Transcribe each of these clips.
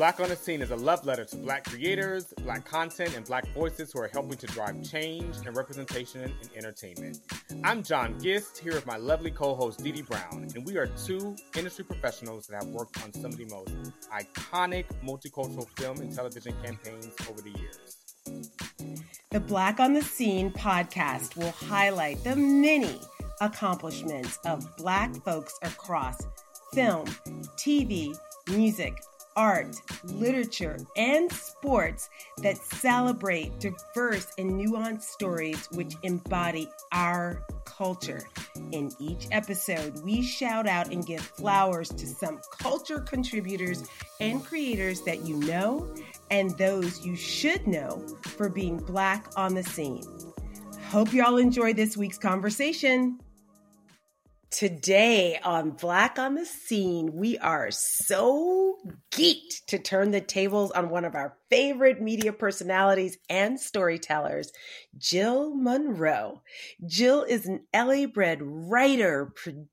Black on the Scene is a love letter to black creators, black content, and black voices who are helping to drive change and representation in entertainment. I'm John Gist, here with my lovely co host Dee Dee Brown, and we are two industry professionals that have worked on some of the most iconic multicultural film and television campaigns over the years. The Black on the Scene podcast will highlight the many accomplishments of Black folks across film, TV, music, art, literature, and sports that celebrate diverse and nuanced stories which embody our culture. In each episode, we shout out and give flowers to some culture contributors and creators that you know and those you should know for being Black on the scene. Hope y'all enjoy this week's conversation. Today on Black on the Scene, we are so geeked to turn the tables on one of our favorite media personalities and storytellers, Jill Munroe. Jill is an LA bred writer, producer,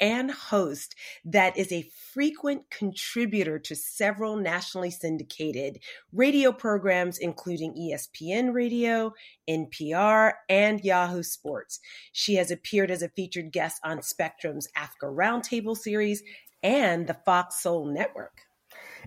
and host that is a frequent contributor to several nationally syndicated radio programs, including ESPN Radio, NPR, and Yahoo Sports. She has appeared as a featured guest on Spectrum's Africa Roundtable series and the Fox Soul Network.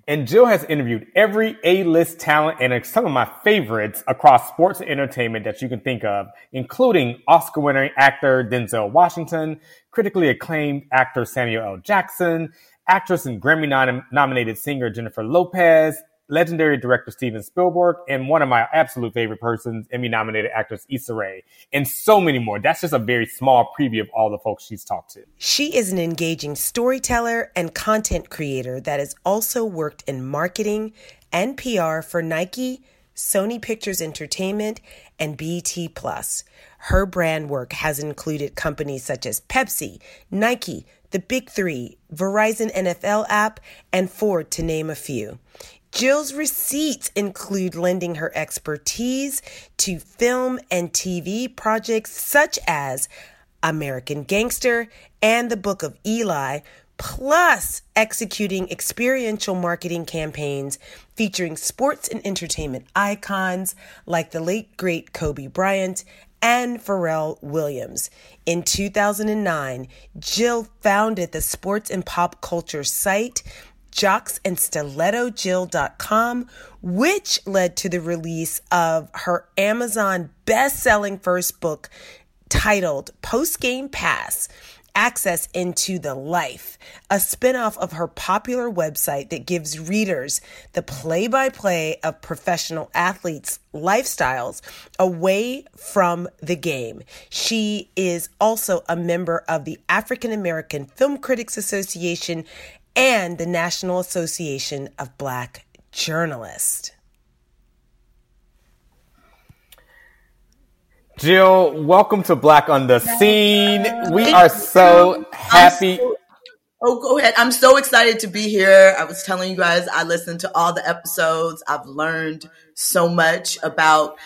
And Jill has interviewed every A-list talent and some of my favorites across sports and entertainment that you can think of, including Oscar-winning actor Denzel Washington, critically acclaimed actor Samuel L. Jackson, actress and Grammy nominated singer Jennifer Lopez, legendary director Steven Spielberg, and one of my absolute favorite persons, Emmy nominated actress Issa Rae, and so many more. That's just a very small preview of all the folks she's talked to. She is an engaging storyteller and content creator that has also worked in marketing and PR for Nike, Sony Pictures Entertainment, and BT Plus. Her brand work has included companies such as Pepsi, Nike, the Big Three, Verizon NFL app, and Ford, to name a few. Jill's receipts include lending her expertise to film and TV projects such as American Gangster and The Book of Eli, plus executing experiential marketing campaigns featuring sports and entertainment icons like the late great Kobe Bryant and Pharrell Williams. In 2009, Jill founded the sports and pop culture site jocksandstilettojill.com, which led to the release of her Amazon best-selling first book titled Post Game Pass access into the life, a spinoff of her popular website that gives readers the play by play of professional athletes' lifestyles away from the game. She is also a member of the African American Film Critics Association and the National Association of Black Journalists. Jill, welcome to Black on the Scene. We are so happy. Oh, go ahead. I'm so excited to be here. I was telling you guys, I listened to all the episodes. I've learned so much about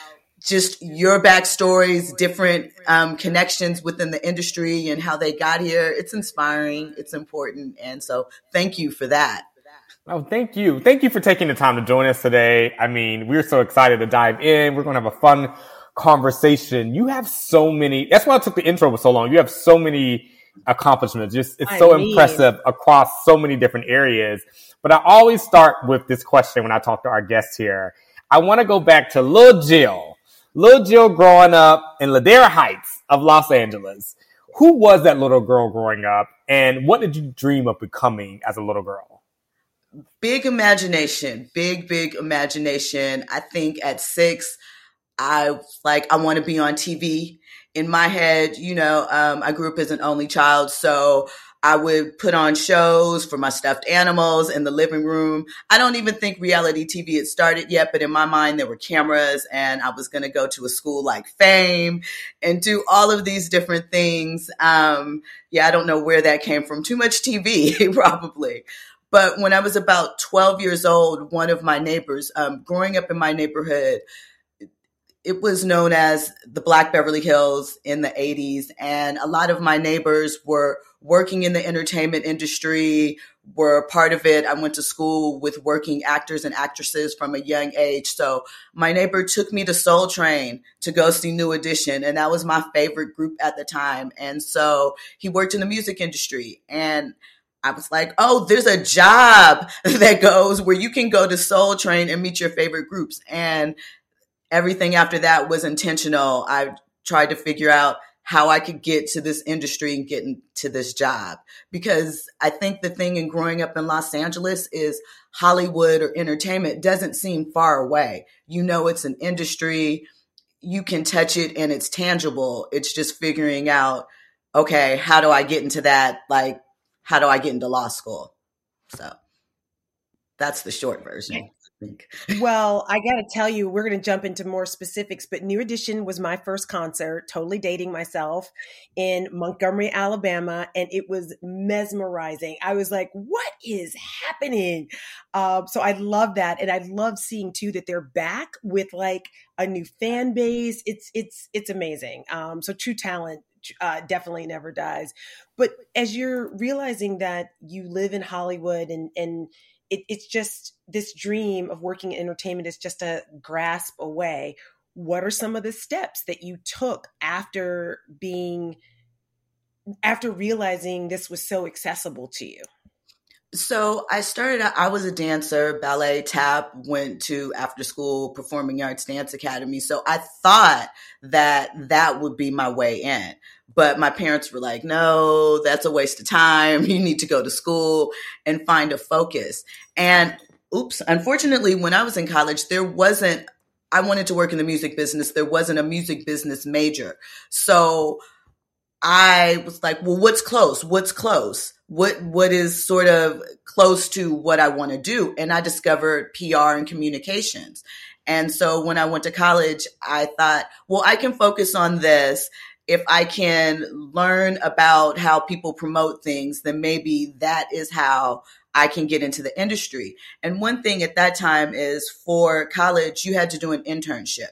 just your backstories, different um, connections within the industry and how they got here. It's inspiring. It's important. And so thank you for that. Oh, thank you. Thank you for taking the time to join us today. I mean, we're so excited to dive in. We're going to have a fun conversation. You have so many, that's why I took the intro for so long. You have so many accomplishments. Just, it's I so mean. impressive across so many different areas. But I always start with this question when I talk to our guests here. I want to go back to Lil Jill little Jill growing up in Ladera Heights of Los Angeles. Who was that little girl growing up, and what did you dream of becoming as a little girl? Big imagination, big, big imagination. I think at six, I like, I want to be on TV. In my head, you know, um, I grew up as an only child, so I would put on shows for my stuffed animals in the living room. I don't even think reality TV had started yet, but in my mind, there were cameras and I was going to go to a school like Fame and do all of these different things. Um, yeah, I don't know where that came from. Too much TV, probably. But when I was about 12 years old, one of my neighbors, um, growing up in my neighborhood, it was known as the Black Beverly Hills in the 80s. And a lot of my neighbors were working in the entertainment industry, were part of it. I went to school with working actors and actresses from a young age. So my neighbor took me to Soul Train to go see New Edition. And that was my favorite group at the time. And so he worked in the music industry. And I was like, oh, there's a job that goes where you can go to Soul Train and meet your favorite groups. And everything after that was intentional. I tried to figure out how I could get to this industry and get into this job. Because I think the thing in growing up in Los Angeles is Hollywood or entertainment doesn't seem far away. You know, it's an industry, you can touch it and it's tangible. It's just figuring out, okay, how do I get into that? Like, how do I get into law school? So that's the short version think. Well, I got to tell you, we're going to jump into more specifics, but New Edition was my first concert, totally dating myself in Montgomery, Alabama, and it was mesmerizing. I was like, what is happening? Um, so I love that. And I love seeing too that they're back with like a new fan base. It's, it's, it's amazing. Um, so true talent uh, definitely never dies. But as you're realizing that you live in Hollywood and, and, it, it's just this dream of working in entertainment is just a grasp away. What are some of the steps that you took after being, after realizing this was so accessible to you? So I started I was a dancer, ballet, tap, went to after school performing arts dance academy. So I thought that that would be my way in. But my parents were like, no, that's a waste of time. You need to go to school and find a focus. And oops, unfortunately, when I was in college, there wasn't, I wanted to work in the music business. There wasn't a music business major. So I was like, well, what's close? What's close? What, what is sort of close to what I want to do? And I discovered PR and communications. And so when I went to college, I thought, well, I can focus on this if I can learn about how people promote things, then maybe that is how I can get into the industry. And one thing at that time is for college, you had to do an internship.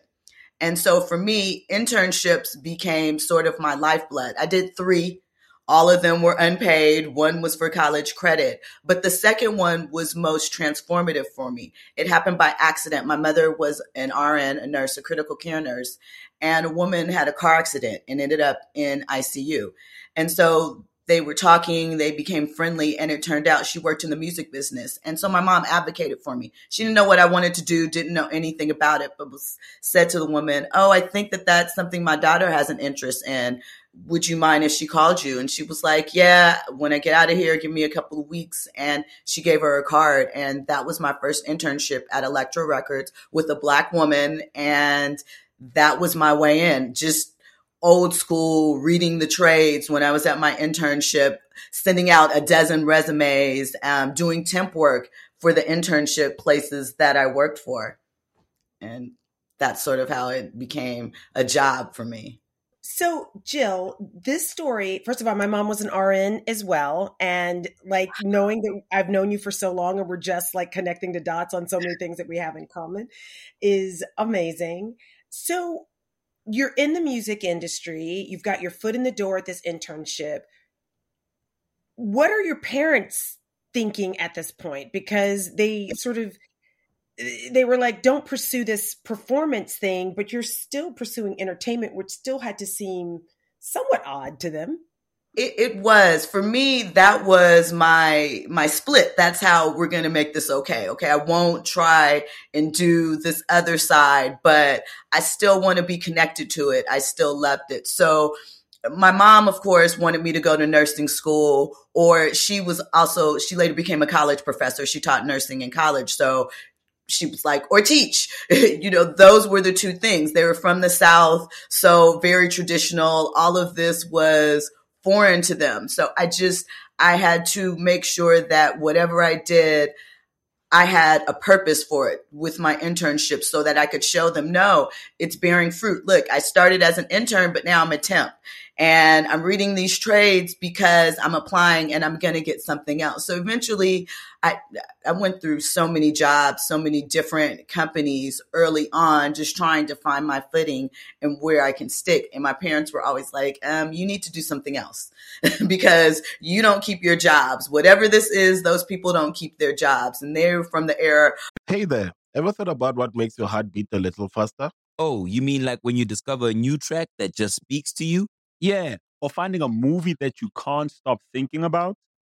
And so for me, internships became sort of my lifeblood. I did three. All of them were unpaid. One was for college credit, but the second one was most transformative for me. It happened by accident. My mother was an RN, a nurse, a critical care nurse, and a woman had a car accident and ended up in ICU. And so they were talking, they became friendly, and it turned out she worked in the music business. And so my mom advocated for me. She didn't know what I wanted to do, didn't know anything about it, but was said to the woman, Oh, I think that that's something my daughter has an interest in. Would you mind if she called you? And she was like, Yeah, when I get out of here, give me a couple of weeks. And she gave her a card. And that was my first internship at Elektra Records with a black woman. And that was my way in. Just old school reading the trades when I was at my internship, sending out a dozen resumes, um, doing temp work for the internship places that I worked for. And that's sort of how it became a job for me. So, Jill, this story, first of all, my mom was an RN as well. And like knowing that I've known you for so long and we're just like connecting the dots on so many things that we have in common is amazing. So, you're in the music industry, you've got your foot in the door at this internship. What are your parents thinking at this point? Because they sort of they were like, don't pursue this performance thing, but you're still pursuing entertainment, which still had to seem somewhat odd to them. It, it, was for me. That was my my split. That's how we're going to make this okay. Okay, I won't try and do this other side, but I still want to be connected to it. I still loved it. So my mom, of course, wanted me to go to nursing school, or she was also she later became a college professor. She taught nursing in college, so she was like, or teach. you know, those were the two things. They were from the South, so very traditional. All of this was foreign to them. So I just, I had to make sure that whatever I did, I had a purpose for it with my internship so that I could show them, no, it's bearing fruit. Look, I started as an intern, but now I'm a temp and I'm reading these trades because I'm applying and I'm going to get something else. So eventually I I went through so many jobs, so many different companies early on, just trying to find my footing and where I can stick. And my parents were always like, um, "You need to do something else because you don't keep your jobs. Whatever this is, those people don't keep their jobs." And they're from the era. Hey there, ever thought about what makes your heart beat a little faster? Oh, you mean like when you discover a new track that just speaks to you? Yeah, or finding a movie that you can't stop thinking about?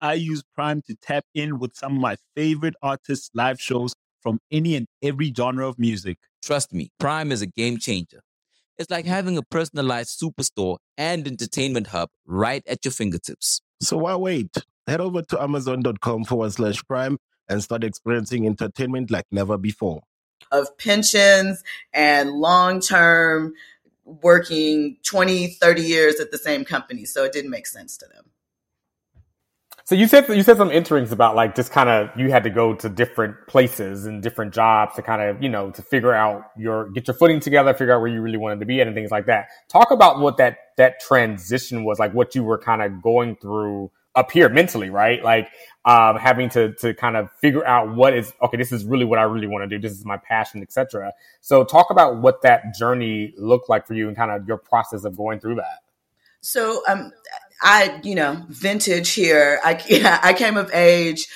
I use Prime to tap in with some of my favorite artists' live shows from any and every genre of music. Trust me, Prime is a game changer. It's like having a personalized superstore and entertainment hub right at your fingertips. So why wait? Head over to amazon.com forward slash prime and start experiencing entertainment like never before. Of pensions and long term working 20, 30 years at the same company. So it didn't make sense to them. So you said you said some interings about like just kind of you had to go to different places and different jobs to kind of you know to figure out your get your footing together, figure out where you really wanted to be at, and things like that. Talk about what that that transition was like, what you were kind of going through up here mentally, right? Like um, having to to kind of figure out what is okay. This is really what I really want to do. This is my passion, etc. So talk about what that journey looked like for you and kind of your process of going through that. So um, I, you know, vintage here. I yeah, I came of age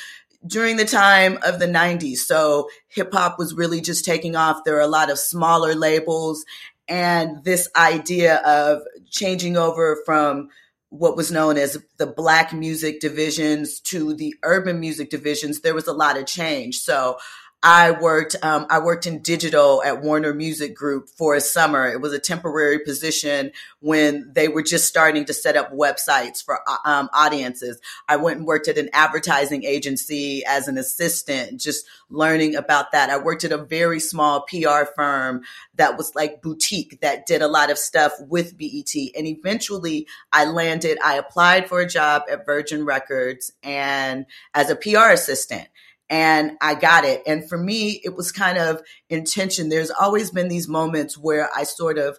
during the time of the 90s. So hip hop was really just taking off. There were a lot of smaller labels and this idea of changing over from what was known as the black music divisions to the urban music divisions, there was a lot of change. So I worked um, I worked in digital at Warner Music Group for a summer. It was a temporary position when they were just starting to set up websites for uh, um, audiences. I went and worked at an advertising agency as an assistant, just learning about that. I worked at a very small PR firm that was like boutique that did a lot of stuff with BET. And eventually I landed, I applied for a job at Virgin Records and as a PR assistant and I got it. And for me, it was kind of intention. There's always been these moments where I sort of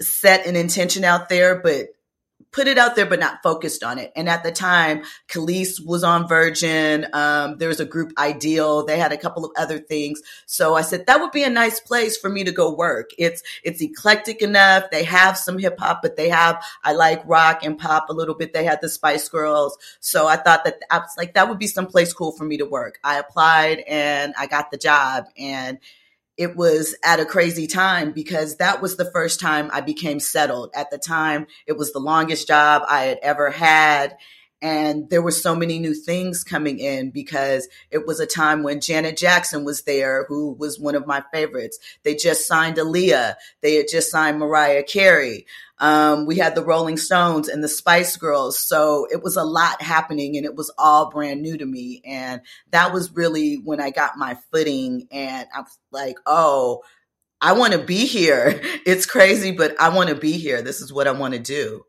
set an intention out there, but put it out there, but not focused on it. And at the time, Kelis was on Virgin. Um, there was a group Ideal. They had a couple of other things. So I said that would be a nice place for me to go work. It's it's eclectic enough. They have some hip hop, but they have I like rock and pop a little bit. They had the Spice Girls. So I thought that I was like that would be some place cool for me to work. I applied and I got the job and it was at a crazy time because that was the first time I became settled. At the time, it was the longest job I had ever had. And there were so many new things coming in because it was a time when Janet Jackson was there, who was one of my favorites. They just signed Aaliyah. They had just signed Mariah Carey. Um, we had the Rolling Stones and the Spice Girls. So it was a lot happening and it was all brand new to me. And that was really when I got my footing and I was like, oh, I want to be here. It's crazy, but I want to be here. This is what I want to do.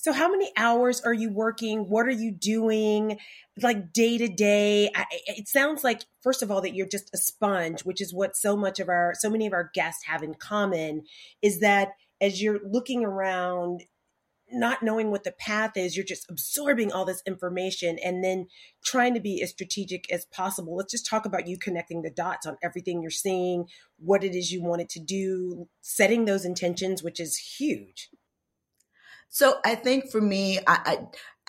So, how many hours are you working? What are you doing, like day to day? It sounds like, first of all, that you're just a sponge, which is what so much of our, so many of our guests have in common. Is that as you're looking around, not knowing what the path is, you're just absorbing all this information and then trying to be as strategic as possible. Let's just talk about you connecting the dots on everything you're seeing, what it is you wanted to do, setting those intentions, which is huge. So I think for me, I, I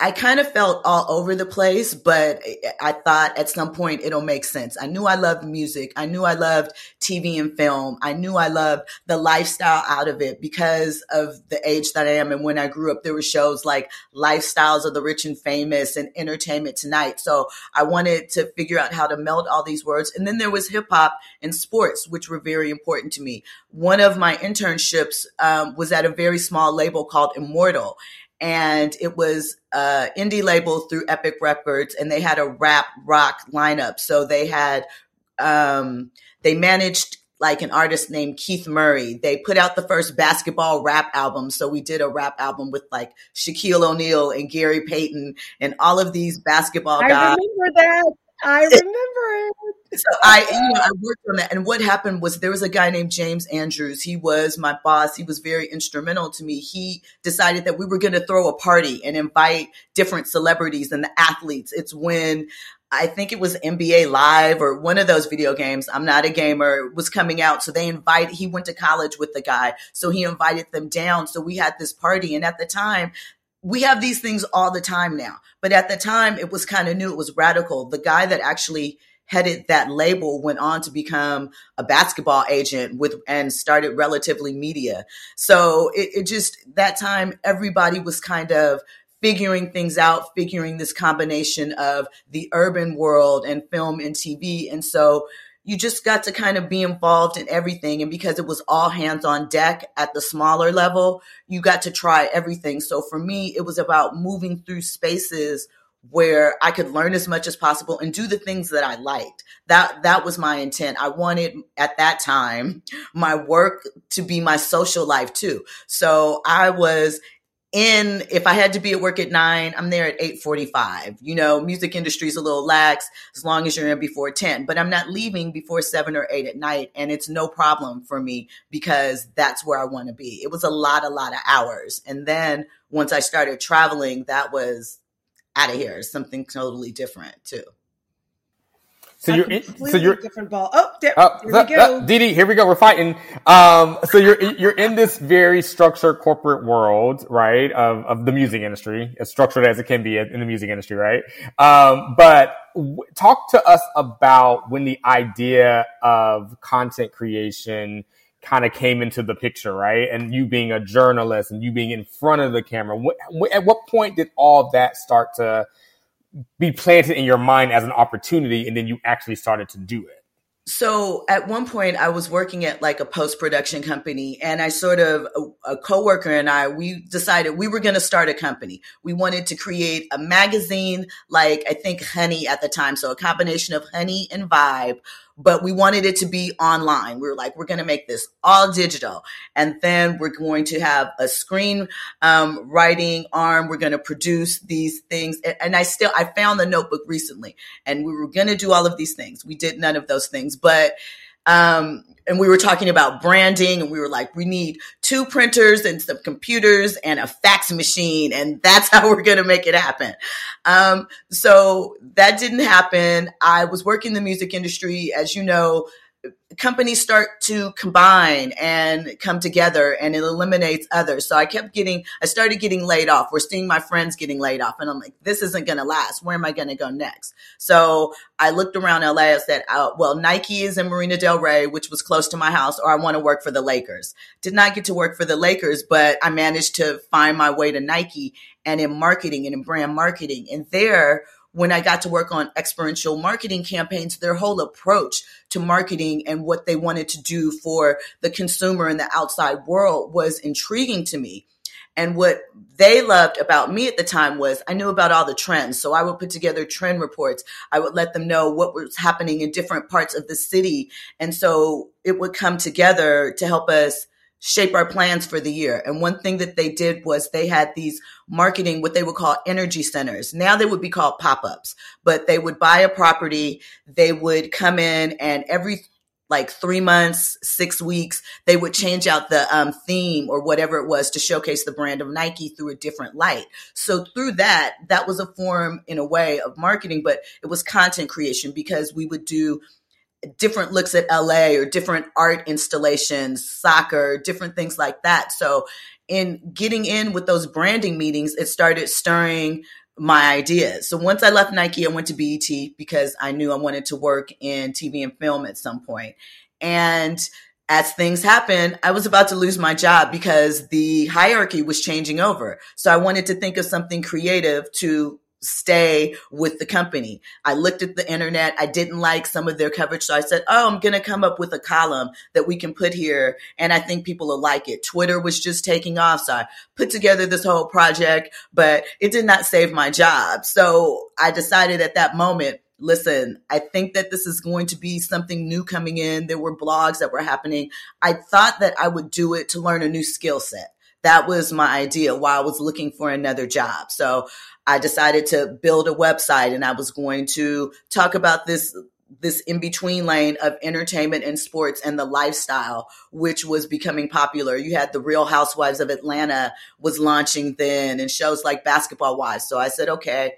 I kind of felt all over the place, but I thought at some point it'll make sense. I knew I loved music. I knew I loved TV and film. I knew I loved the lifestyle out of it because of the age that I am. And when I grew up, there were shows like Lifestyles of the Rich and Famous and Entertainment Tonight. So I wanted to figure out how to meld all these words. And then there was hip hop and sports, which were very important to me. One of my internships um, was at a very small label called Immortal and it was uh indie label through Epic Records, and they had a rap rock lineup. So they had um they managed like an artist named Keith Murray. They put out the first basketball rap album. So we did a rap album with like Shaquille O'Neal and Gary Payton and all of these basketball guys. I remember that. I remember it. So I, you know, I worked on that. And what happened was there was a guy named James Andrews. He was my boss. He was very instrumental to me. He decided that we were going to throw a party and invite different celebrities and the athletes. It's when I think it was NBA Live or one of those video games. I'm not a gamer was coming out. So they invited, he went to college with the guy. So he invited them down. So we had this party. And at the time, we have these things all the time now. But at the time, it was kind of new. It was radical. The guy that actually headed that label went on to become a basketball agent with and started Relativity Media so it, it, just that time everybody was kind of figuring things out figuring this combination of the urban world and film and tv and so you just got to kind of be involved in everything and because it was all hands on deck at the smaller level you got to try everything so for me it was about moving through spaces where I could learn as much as possible and do the things that I liked. That that was my intent. I wanted at that time my work to be my social life too. So I was in if I had to be at work at nine, I'm there at eight forty five. You know, music industry is a little lax as long as you're in before ten, but I'm not leaving before seven or eight at night, and it's no problem for me because that's where I want to be. It was a lot, a lot of hours, and then once I started traveling, that was out of here. Something totally different too. So you're in, so you're different ball. Oh, there, uh, here we go. Uh, Didi, here we go. We're fighting. Um, so you're you're in this very structured corporate world, right? Of of the music industry, as structured as it can be in the music industry, right? Um, but w- talk to us about when the idea of content creation kind of came into the picture, right? And you being a journalist and you being in front of the camera. At what point did all that start to be planted in your mind as an opportunity and then you actually started to do it? So at one point I was working at like a post production company and I sort of a, a coworker and I we decided we were going to start a company. We wanted to create a magazine like I think Honey at the time, so a combination of Honey and Vibe but we wanted it to be online. We were like, we're going to make this all digital. And then we're going to have a screen um, writing arm. We're going to produce these things. And, and I still, I found the notebook recently and we were going to do all of these things. We did none of those things, but um, and we were talking about branding and we were like, we need two printers and some computers and a fax machine. And that's how we're going to make it happen. Um, so that didn't happen. I was working in the music industry. As you know, companies start to combine and come together and it eliminates others. So I kept getting, I started getting laid off. We're seeing my friends getting laid off and I'm like, this isn't going to last. Where am I going to go next? So I looked around LA. I said, uh, well, Nike is in Marina Del Rey, which was close to my house, or I want to work for the Lakers. Did not get to work for the Lakers, but I managed to find my way to Nike and in marketing and in brand marketing. And there, when I got to work on experiential marketing campaigns, their whole approach to marketing and what they wanted to do for the consumer and the outside world was intriguing to me. And what they loved about me at the time was I knew about all the trends. So I would put together trend reports. I would let them know what was happening in different parts of the city. And so it would come together to help us shape our plans for the year. And one thing that they did was they had these marketing, what they would call energy centers. Now they would be called pop ups, but they would buy a property. They would come in and every like three months, six weeks, they would change out the um, theme or whatever it was to showcase the brand of Nike through a different light. So through that, that was a form in a way of marketing, but it was content creation because we would do different looks at LA or different art installations, soccer, different things like that. So in getting in with those branding meetings, it started stirring my ideas. So once I left Nike, I went to BET because I knew I wanted to work in TV and film at some point. And as things happened, I was about to lose my job because the hierarchy was changing over. So I wanted to think of something creative to stay with the company. I looked at the internet. I didn't like some of their coverage. So I said, Oh, I'm going to come up with a column that we can put here. And I think people will like it. Twitter was just taking off. So I put together this whole project, but it did not save my job. So I decided at that moment, listen, I think that this is going to be something new coming in. There were blogs that were happening. I thought that I would do it to learn a new skill set. That was my idea while I was looking for another job. So I decided to build a website and I was going to talk about this this in between lane of entertainment and sports and the lifestyle, which was becoming popular. You had the Real Housewives of Atlanta was launching then and shows like Basketball Wives. So I said, okay,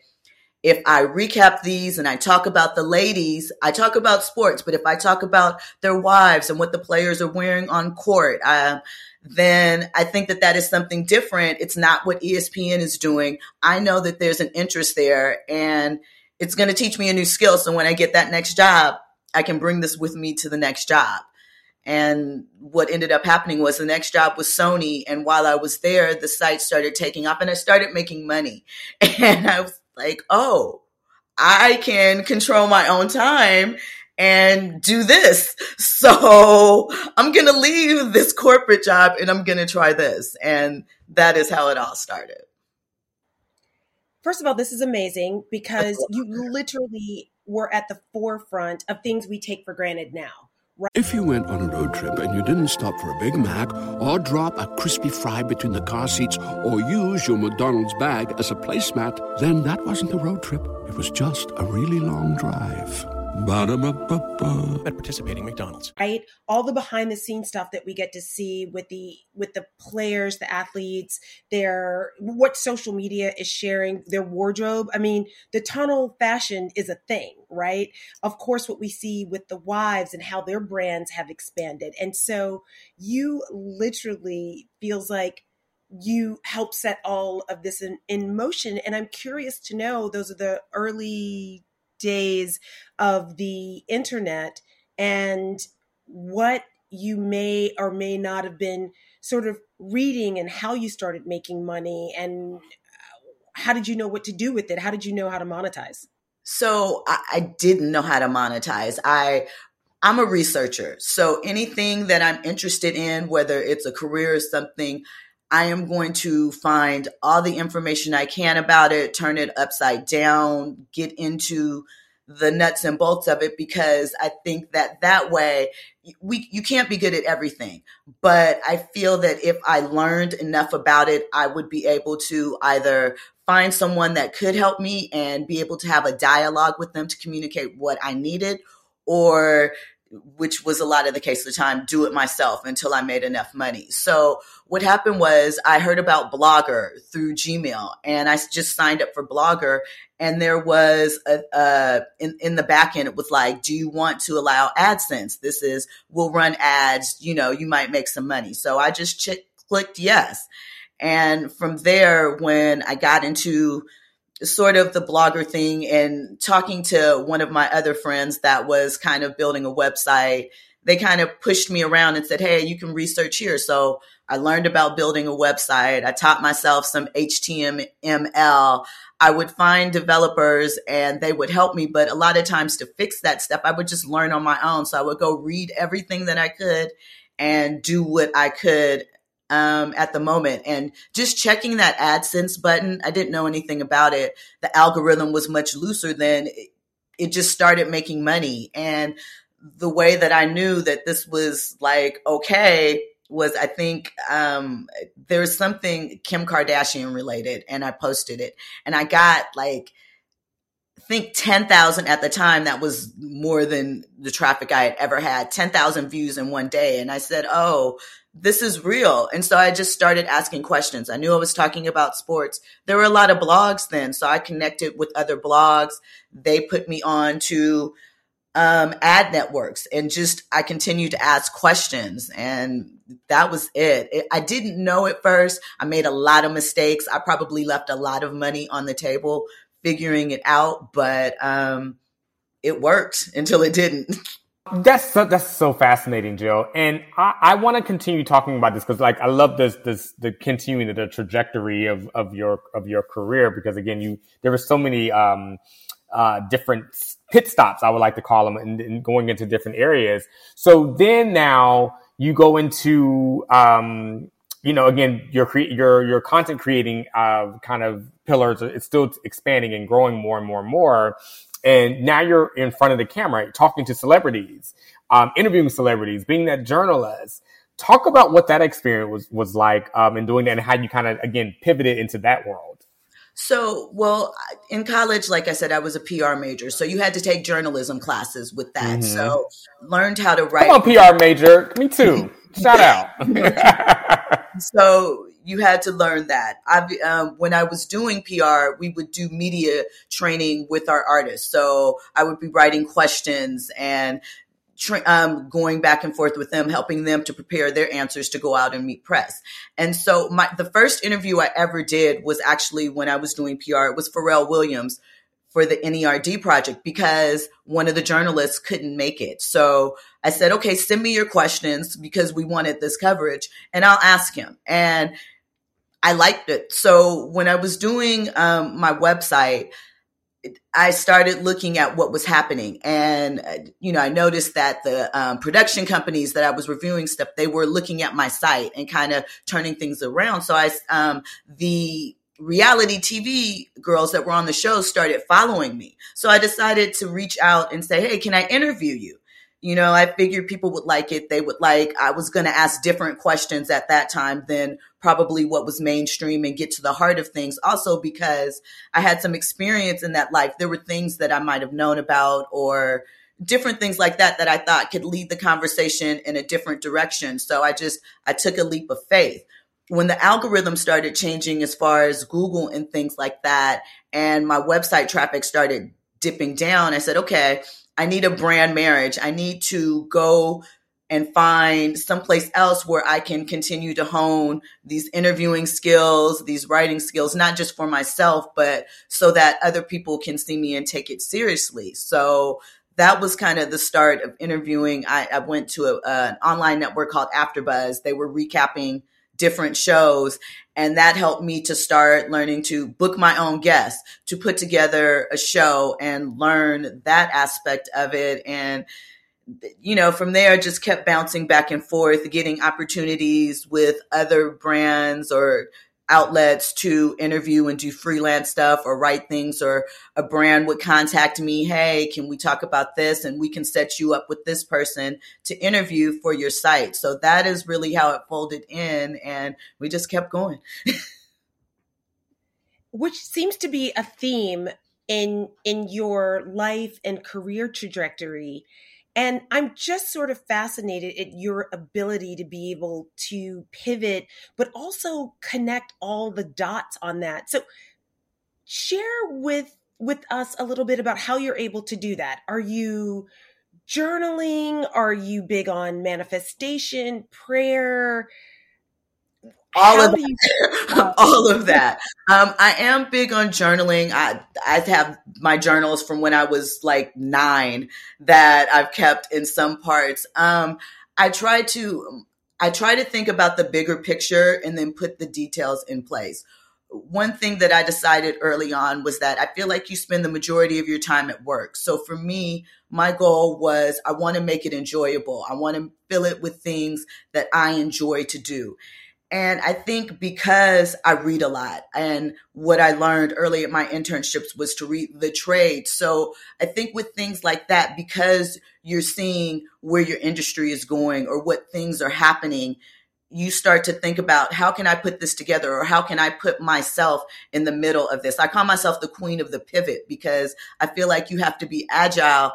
if I recap these and I talk about the ladies, I talk about sports, but if I talk about their wives and what the players are wearing on court, uh, then I think that that is something different. It's not what ESPN is doing. I know that there's an interest there and it's going to teach me a new skill. So when I get that next job, I can bring this with me to the next job. And what ended up happening was the next job was Sony. And while I was there, the site started taking off and I started making money. And I was like, oh, I can control my own time and do this. So I'm going to leave this corporate job and I'm going to try this. And that is how it all started. First of all, this is amazing because you literally were at the forefront of things we take for granted now. Right? If you went on a road trip and you didn't stop for a Big Mac or drop a crispy fry between the car seats or use your McDonald's bag as a placemat, then that wasn't a road trip. It was just a really long drive. Ba-da-ba-ba-ba. At participating McDonald's. Right? All the behind the scenes stuff that we get to see with the with the players, the athletes, their what social media is sharing, their wardrobe. I mean, the tunnel fashion is a thing, right? Of course, what we see with the wives and how their brands have expanded. And so you literally feels like you help set all of this in, in motion. And I'm curious to know those are the early days of the internet and what you may or may not have been sort of reading and how you started making money and uh, how did you know what to do with it? How did you know how to monetize? So I, I didn't know how to monetize. I I'm a researcher. So anything that I'm interested in, whether it's a career or something, I am going to find all the information I can about it, turn it upside down, get into the nuts and bolts of it because I think that that way we you can't be good at everything. But I feel that if I learned enough about it I would be able to either find someone that could help me and be able to have a dialogue with them to communicate what I needed or which was a lot of the case of the time, do it myself until I made enough money. So what happened was I heard about Blogger through Gmail and I just signed up for Blogger and there was a, uh, in, in the back end, it was like, do you want to allow AdSense? This is, we'll run ads, you know, you might make some money. So I just ch- clicked yes. And from there, when I got into sort of the blogger thing and talking to one of my other friends that was kind of building a website, they kind of pushed me around and said, Hey, you can research here. So I learned about building a website. I taught myself some HTML. I would find developers and they would help me. But a lot of times to fix that stuff, I would just learn on my own. So I would go read everything that I could and do what I could um, at the moment. And just checking that AdSense button, I didn't know anything about it. The algorithm was much looser than it, it just started making money. And the way that I knew that this was like, okay, was I think um, there's something Kim Kardashian related, and I posted it, and I got like I think ten thousand at the time. That was more than the traffic I had ever had. Ten thousand views in one day, and I said, "Oh, this is real. And so I just started asking questions. I knew I was talking about sports. There were a lot of blogs then. So I connected with other blogs. They put me on to um, ad networks and just I continued to ask questions. And that was it. it. I didn't know at first. I made a lot of mistakes. I probably left a lot of money on the table figuring it out, but um, it worked until it didn't. That's so, that's so fascinating, Jill, and I, I want to continue talking about this because, like, I love this this the continuing the trajectory of of your of your career because again, you there were so many um, uh, different pit stops, I would like to call them, and, going into different areas. So then now you go into um, you know, again, your cre- your your content creating uh, kind of pillars. It's still expanding and growing more and more and more. And now you're in front of the camera, talking to celebrities, um, interviewing celebrities, being that journalist. Talk about what that experience was was like um, in doing that, and how you kind of again pivoted into that world. So, well, in college, like I said, I was a PR major. So you had to take journalism classes with that. Mm-hmm. So learned how to write. Come on, PR major. Me too. Shout out. so you had to learn that. I, um, when I was doing PR, we would do media training with our artists. So I would be writing questions and tra- um, going back and forth with them, helping them to prepare their answers to go out and meet press. And so my the first interview I ever did was actually when I was doing PR. It was Pharrell Williams for the NERD project because one of the journalists couldn't make it. So I said, okay, send me your questions because we wanted this coverage and I'll ask him. And I liked it. So when I was doing um, my website, I started looking at what was happening. And, uh, you know, I noticed that the um, production companies that I was reviewing stuff, they were looking at my site and kind of turning things around. So I, um, the reality TV girls that were on the show started following me. So I decided to reach out and say, Hey, can I interview you? You know, I figured people would like it. They would like, I was going to ask different questions at that time than probably what was mainstream and get to the heart of things. Also, because I had some experience in that life. There were things that I might have known about or different things like that that I thought could lead the conversation in a different direction. So I just, I took a leap of faith. When the algorithm started changing as far as Google and things like that, and my website traffic started dipping down, I said, okay, I need a brand marriage. I need to go and find someplace else where I can continue to hone these interviewing skills, these writing skills, not just for myself, but so that other people can see me and take it seriously. So that was kind of the start of interviewing. I, I went to a, an online network called AfterBuzz. They were recapping different shows. And that helped me to start learning to book my own guests, to put together a show and learn that aspect of it. And, you know, from there, just kept bouncing back and forth, getting opportunities with other brands or outlets to interview and do freelance stuff or write things or a brand would contact me hey can we talk about this? And we can set you up with this person to interview for your site. So that is really how it folded in and we just kept going. Which seems to be a theme in in your life and career trajectory and I'm just sort of fascinated at your ability to be able to pivot, but also connect all the dots on that. So share with with us a little bit about how you're able to do that. Are you journaling? Are you big on manifestation, prayer? All How of that. all of that. Um, I am big on journaling. I I have my journals from when I was like nine that I've kept in some parts. Um, I try to I try to think about the bigger picture and then put the details in place. One thing that I decided early on was that I feel like you spend the majority of your time at work. So for me, my goal was I want to make it enjoyable. I want to fill it with things that I enjoy to do. And I think because I read a lot and what I learned early at my internships was to read the trade. So I think with things like that, because you're seeing where your industry is going or what things are happening, you start to think about how can I put this together or how can I put myself in the middle of this? I call myself the queen of the pivot because I feel like you have to be agile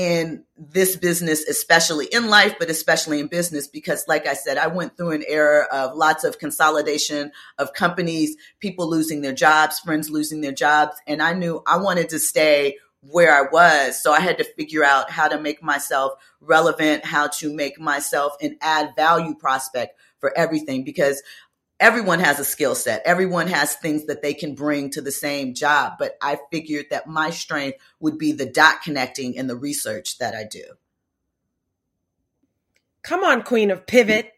in this business, especially in life, but especially in business, because like I said, I went through an era of lots of consolidation of companies, people losing their jobs, friends losing their jobs. And I knew I wanted to stay where I was. So I had to figure out how to make myself relevant, how to make myself an add value prospect for everything because everyone has a skill set. Everyone has things that they can bring to the same job. But I figured that my strength would be the dot connecting and the research that I do. Come on, Queen of Pivot.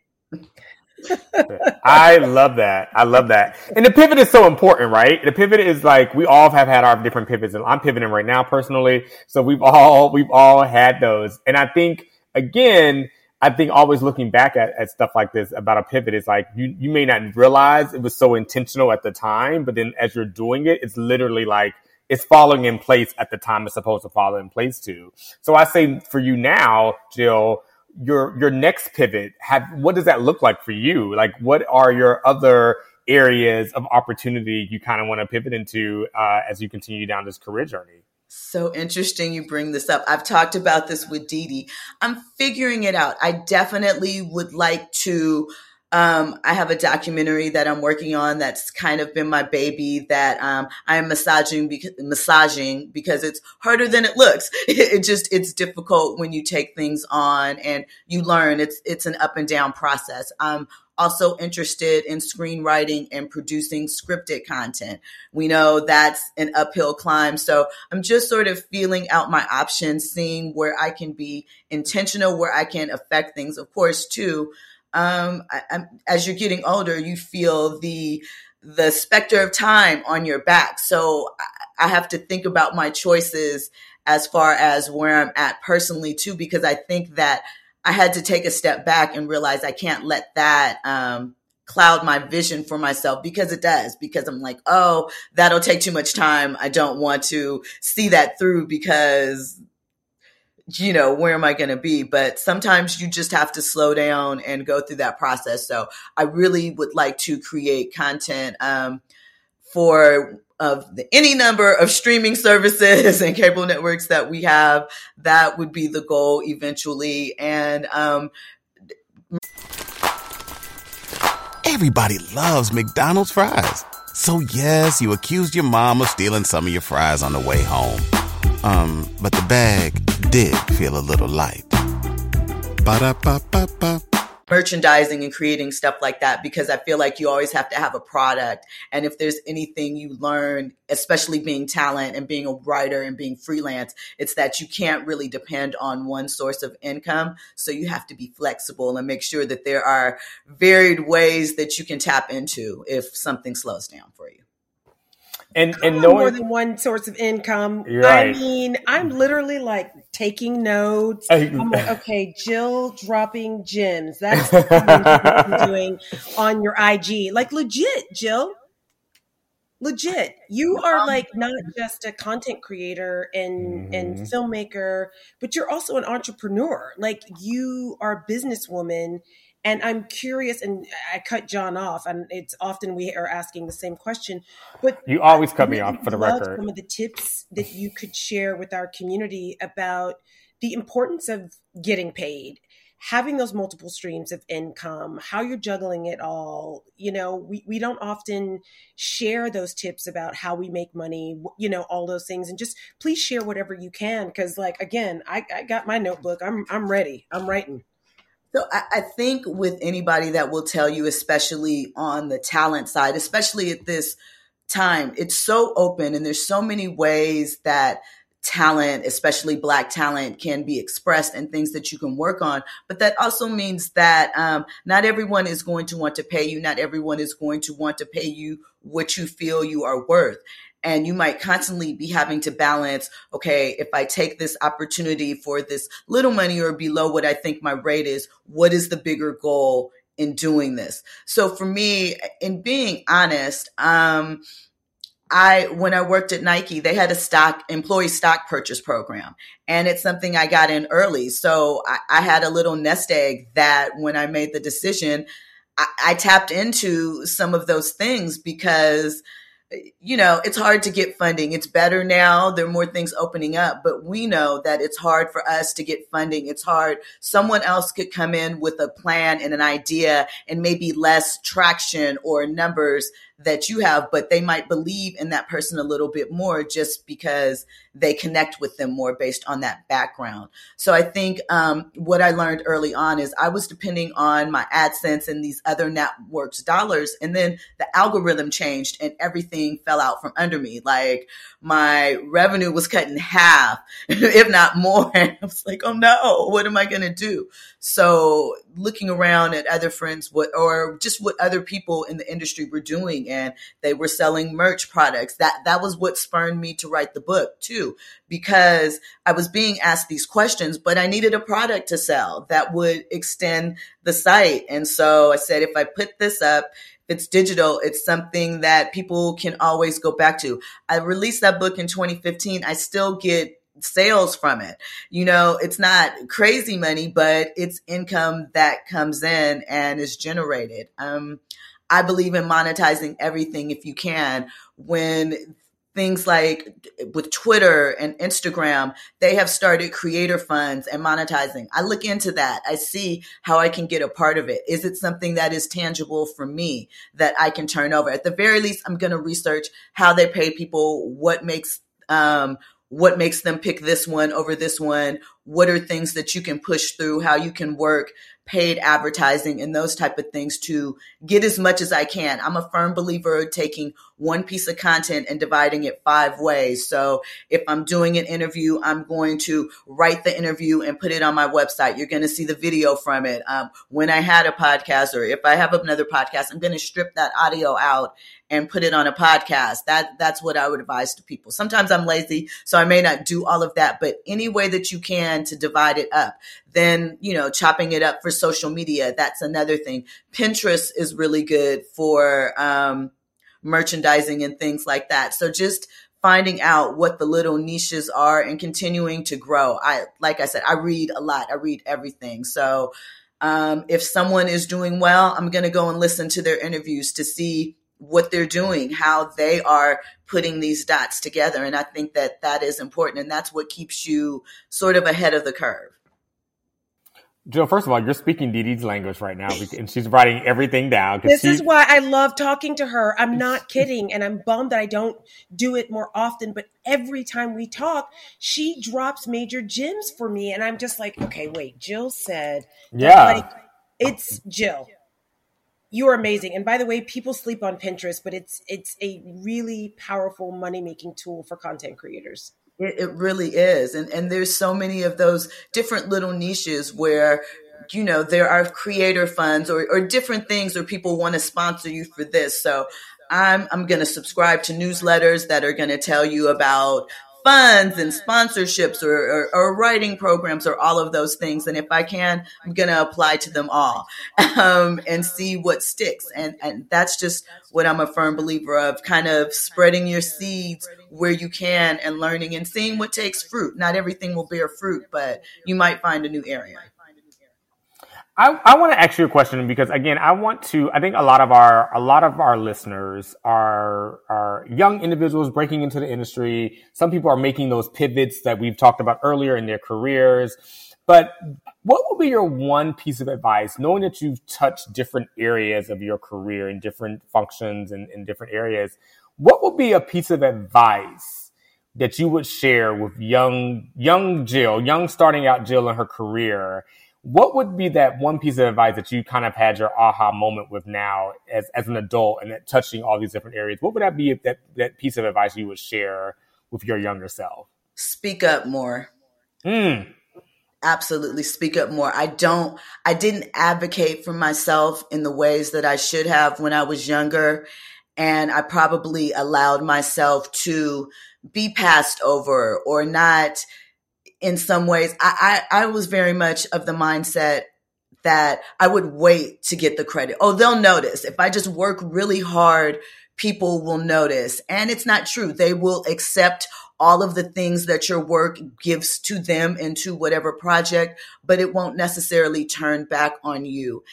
I love that. I love that. And the pivot is so important, right? The pivot is like we all have had our different pivots, and I'm pivoting right now personally. So we've all we've all had those, and I think again, I think always looking back at, at stuff like this about a pivot is like you you may not realize it was so intentional at the time, but then as you're doing it, it's literally like it's falling in place at the time it's supposed to fall in place to. So I say for you now, Jill your your next pivot have what does that look like for you like what are your other areas of opportunity you kind of want to pivot into uh, as you continue down this career journey so interesting you bring this up. I've talked about this with Dee I'm figuring it out. I definitely would like to um, I have a documentary that I'm working on that's kind of been my baby that um, I'm massaging because, massaging because it's harder than it looks. It, just it's difficult when you take things on and you learn. It's it's an up and down process. I'm also interested in screenwriting and producing scripted content. We know that's an uphill climb. So I'm just sort of feeling out my options, seeing where I can be intentional, where I can affect things. Of course, too um, I, as you're getting older, you feel the the specter of time on your back. So I, I have to think about my choices as far as where I'm at personally too, because I think that I had to take a step back and realize I can't let that um, cloud my vision for myself because it does. Because I'm like, oh, that'll take too much time. I don't want to see that through because you know, where am I going to be? But sometimes you just have to slow down and go through that process. So I really would like to create content um, for of the, any number of streaming services and cable networks that we have. That would be the goal eventually. And um, everybody loves McDonald's fries. So yes, you accused your mom of stealing some of your fries on the way home. Um, but the bag did feel a little light. Ba-da-ba-ba-ba. Merchandising and creating stuff like that because I feel like you always have to have a product. And if there's anything you learn, especially being talent and being a writer and being freelance, it's that you can't really depend on one source of income. So you have to be flexible and make sure that there are varied ways that you can tap into if something slows down for you and and knowing more than one source of income. Right. I mean, I'm literally like taking notes. I'm like, okay, Jill dropping gems. That's what I'm doing on your IG. Like legit, Jill. Legit. You are like not just a content creator and mm-hmm. and filmmaker, but you're also an entrepreneur. Like you are a businesswoman and I'm curious, and I cut John off, and it's often we are asking the same question. But you always cut me off for the record. Some of the tips that you could share with our community about the importance of getting paid, having those multiple streams of income, how you're juggling it all. You know, we, we don't often share those tips about how we make money, you know, all those things. And just please share whatever you can. Cause like, again, I, I got my notebook. I'm, I'm ready. I'm writing. So I, I, think with anybody that will tell you, especially on the talent side, especially at this time, it's so open and there's so many ways that talent, especially black talent, can be expressed and things that you can work on. But that also means that um, not everyone is going to want to pay you. Not everyone is going to want to pay you what you feel you are worth and you might constantly be having to balance okay if i take this opportunity for this little money or below what i think my rate is what is the bigger goal in doing this so for me in being honest um I when I worked at Nike, they had a stock employee stock purchase program, and it's something I got in early. So I, I had a little nest egg that when I made the decision, I, I tapped into some of those things because you know, it's hard to get funding. It's better now. There are more things opening up, but we know that it's hard for us to get funding. It's hard. Someone else could come in with a plan and an idea and maybe less traction or numbers that you have, but they might believe in that person a little bit more just because they connect with them more based on that background. So I think um, what I learned early on is I was depending on my AdSense and these other networks' dollars, and then the algorithm changed and everything fell out from under me. Like my revenue was cut in half, if not more. And I was like, oh no, what am I going to do? So looking around at other friends what or just what other people in the industry were doing and they were selling merch products that that was what spurred me to write the book too because I was being asked these questions but I needed a product to sell that would extend the site and so I said if I put this up if it's digital it's something that people can always go back to i released that book in 2015 i still get sales from it. You know, it's not crazy money, but it's income that comes in and is generated. Um, I believe in monetizing everything if you can. When things like with Twitter and Instagram, they have started creator funds and monetizing. I look into that. I see how I can get a part of it. Is it something that is tangible for me that I can turn over? At the very least, I'm going to research how they pay people, what makes um, what makes them pick this one over this one what are things that you can push through how you can work paid advertising and those type of things to get as much as i can i'm a firm believer of taking one piece of content and dividing it five ways so if i'm doing an interview i'm going to write the interview and put it on my website you're going to see the video from it um, when i had a podcast or if i have another podcast i'm going to strip that audio out and put it on a podcast. That that's what I would advise to people. Sometimes I'm lazy, so I may not do all of that, but any way that you can to divide it up. Then, you know, chopping it up for social media, that's another thing. Pinterest is really good for um, merchandising and things like that. So just finding out what the little niches are and continuing to grow. I like I said, I read a lot. I read everything. So um, if someone is doing well, I'm going to go and listen to their interviews to see what they're doing, how they are putting these dots together. And I think that that is important. And that's what keeps you sort of ahead of the curve. Jill, first of all, you're speaking Dee Dee's language right now, and she's writing everything down. This she, is why I love talking to her. I'm not kidding, and I'm bummed that I don't do it more often. But every time we talk, she drops major gems for me, and I'm just like, okay, wait. Jill said, "Yeah, like, it's Jill." you are amazing. And by the way, people sleep on Pinterest, but it's it's a really powerful money making tool for content creators. It, it really is, and and there's so many of those different little niches where you know there are creator funds or, or different things or people want to sponsor you for this. So i'm i'm going to subscribe to newsletters that are going to tell you about funds and sponsorships or, or, or, writing programs or all of those things. And if I can, I'm going to apply to them all um, and see what sticks. And, and that's just what I'm a firm believer of kind of spreading your seeds where you can and learning and seeing what takes fruit. Not everything will bear fruit, but you might find a new area. I, I want to ask you a question because again, I want to. I think a lot of our a lot of our listeners are are young individuals breaking into the industry. Some people are making those pivots that we've talked about earlier in their careers. But what would be your one piece of advice, knowing that you've touched different areas of your career in different functions and in different areas? What would be a piece of advice that you would share with young young Jill, young starting out Jill in her career? What would be that one piece of advice that you kind of had your aha moment with now as, as an adult and touching all these different areas? What would that be that, that piece of advice you would share with your younger self? Speak up more. Mm. Absolutely speak up more. I don't, I didn't advocate for myself in the ways that I should have when I was younger. And I probably allowed myself to be passed over or not in some ways. I, I, I was very much of the mindset that I would wait to get the credit. Oh, they'll notice. If I just work really hard, people will notice. And it's not true. They will accept all of the things that your work gives to them into whatever project, but it won't necessarily turn back on you.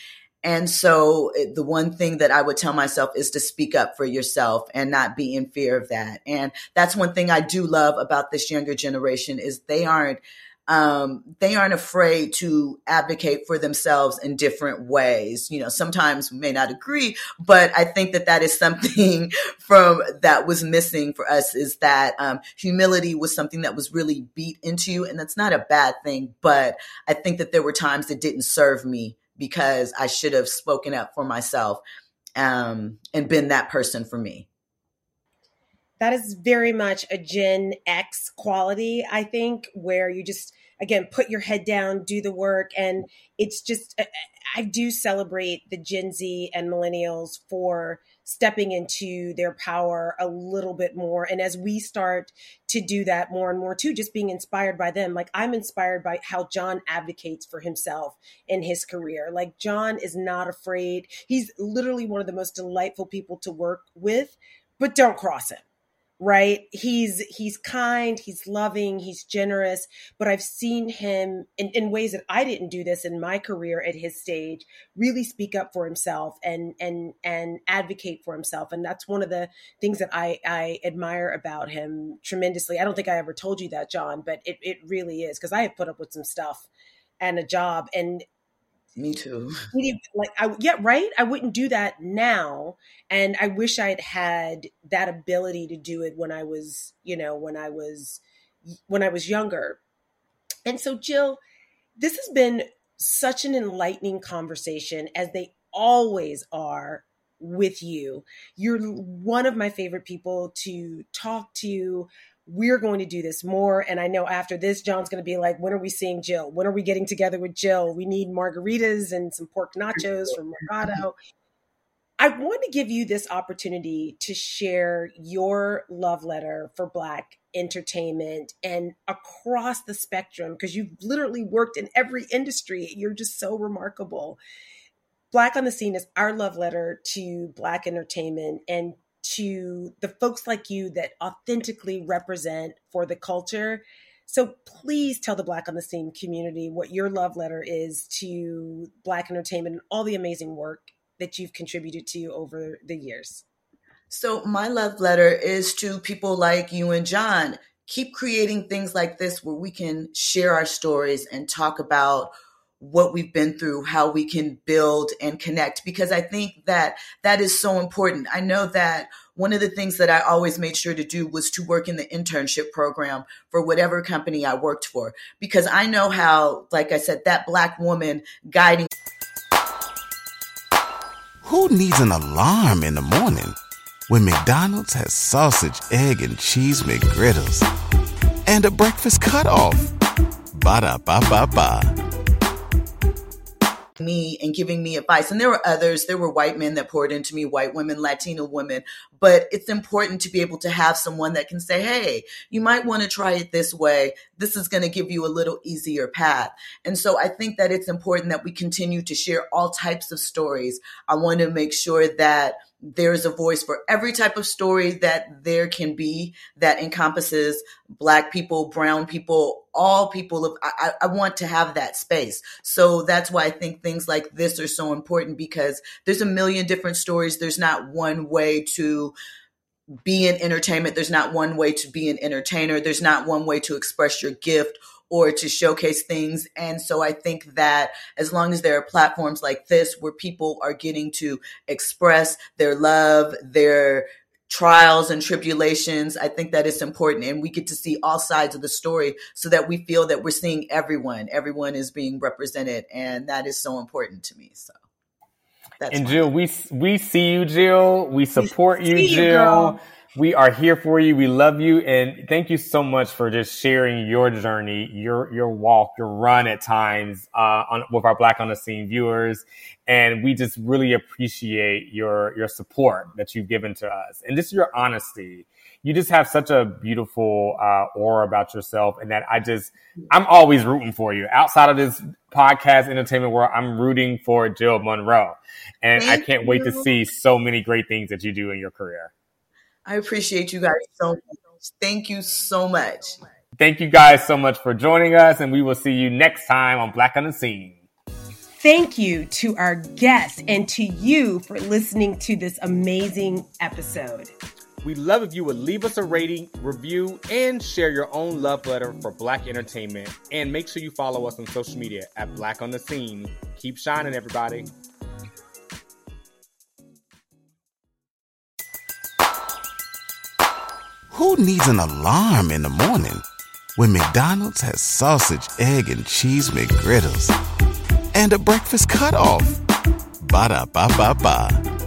And so eh, the one thing that I would tell myself is to speak up for yourself and not be in fear of that. And that's one thing I do love about this younger generation is they aren't um, they aren't afraid to advocate for themselves in different ways. You know, sometimes we may not agree, but I think that that is something from that was missing for us is that um, humility was something that was really beat into you, and that's not a bad thing. But I think that there were times that didn't serve me because I should have spoken up for myself um, and been that person for me. That is very much a Gen X quality, I think, where you just again, put your head down, do the work. And it's just, I do celebrate the Gen Z and millennials for stepping into their power a little bit more. And as we start to do that more and more too, just being inspired by them, like I'm inspired by how John advocates for himself in his career. Like John is not afraid. He's literally one of the most delightful people to work with, but don't cross him right? He's he's kind he's loving he's generous but i've seen him in, in ways that i didn't do this in my career at his stage really speak up for himself and and and advocate for himself and that's one of the things that i i admire about him tremendously. I don't think i ever told you that john but it, it really is because i have put up with some stuff and a job and me too. Like I yeah, right? I wouldn't do that now. And I wish I'd had that ability to do it when I was, you know, when I was when I was younger. And so Jill, this has been such an enlightening conversation as they always are with you. You're one of my favorite people to talk to we're going to do this more. And I know after this, John's going to be like, when are we seeing Jill? When are we getting together with Jill? We need margaritas and some pork nachos from Mercado. I want to give you this opportunity to share your love letter for Black entertainment and across the spectrum because you've literally worked in every industry. You're just so remarkable. Black on the Scene is our love letter to Black entertainment and to the folks like you that authentically represent for the culture. So please tell the Black on the Scene community what your love letter is to Black entertainment and all the amazing work that you've contributed to over the years. So, my love letter is to people like you and John. Keep creating things like this where we can share our stories and talk about what we've been through, how we can build and connect, because I think that that is so important. I know that one of the things that I always made sure to do was to work in the internship program for whatever company I worked for, because I know how, like I said, that black woman guiding. Who needs an alarm in the morning when McDonald's has sausage, egg, and cheese McGriddles and a breakfast cutoff? Ba da ba ba ba me and giving me advice. And there were others. There were white men that poured into me, white women, Latino women. But it's important to be able to have someone that can say, hey, you might want to try it this way. This is going to give you a little easier path. And so I think that it's important that we continue to share all types of stories. I want to make sure that there's a voice for every type of story that there can be that encompasses black people brown people all people of I, I, want to have that space so that's why i think things like this are so important because there's a million different stories there's not one way to be in entertainment there's not one way to be an entertainer there's not one way to express your gift or to showcase things. And so I think that as long as there are platforms like this where people are getting to express their love, their trials and tribulations, I think that it's important. And we get to see all sides of the story so that we feel that we're seeing everyone. Everyone is being represented. And that is so important to me. So. That's and Jill, we we see you, Jill. We support you, Jill. You, we are here for you. We love you. And thank you so much for just sharing your journey, your, your walk, your run at times, uh, on, with our Black on the Scene viewers. And we just really appreciate your, your support that you've given to us and just your honesty. You just have such a beautiful, uh, aura about yourself and that I just, I'm always rooting for you outside of this podcast entertainment world. I'm rooting for Jill Munroe, and Thank I can't you. wait to see so many great things that you do in your career. I appreciate you guys so much. Thank you so much. Thank you guys so much for joining us, and we will see you next time on Black on the Scene. Thank you to our guests and to you for listening to this amazing episode. We'd love if you would leave us a rating, review, and share your own love letter for Black entertainment. And make sure you follow us on social media at Black on the Scene. Keep shining, everybody. Who needs an alarm in the morning when McDonald's has sausage, egg, and cheese McGriddles and a breakfast cutoff? Ba da ba ba ba.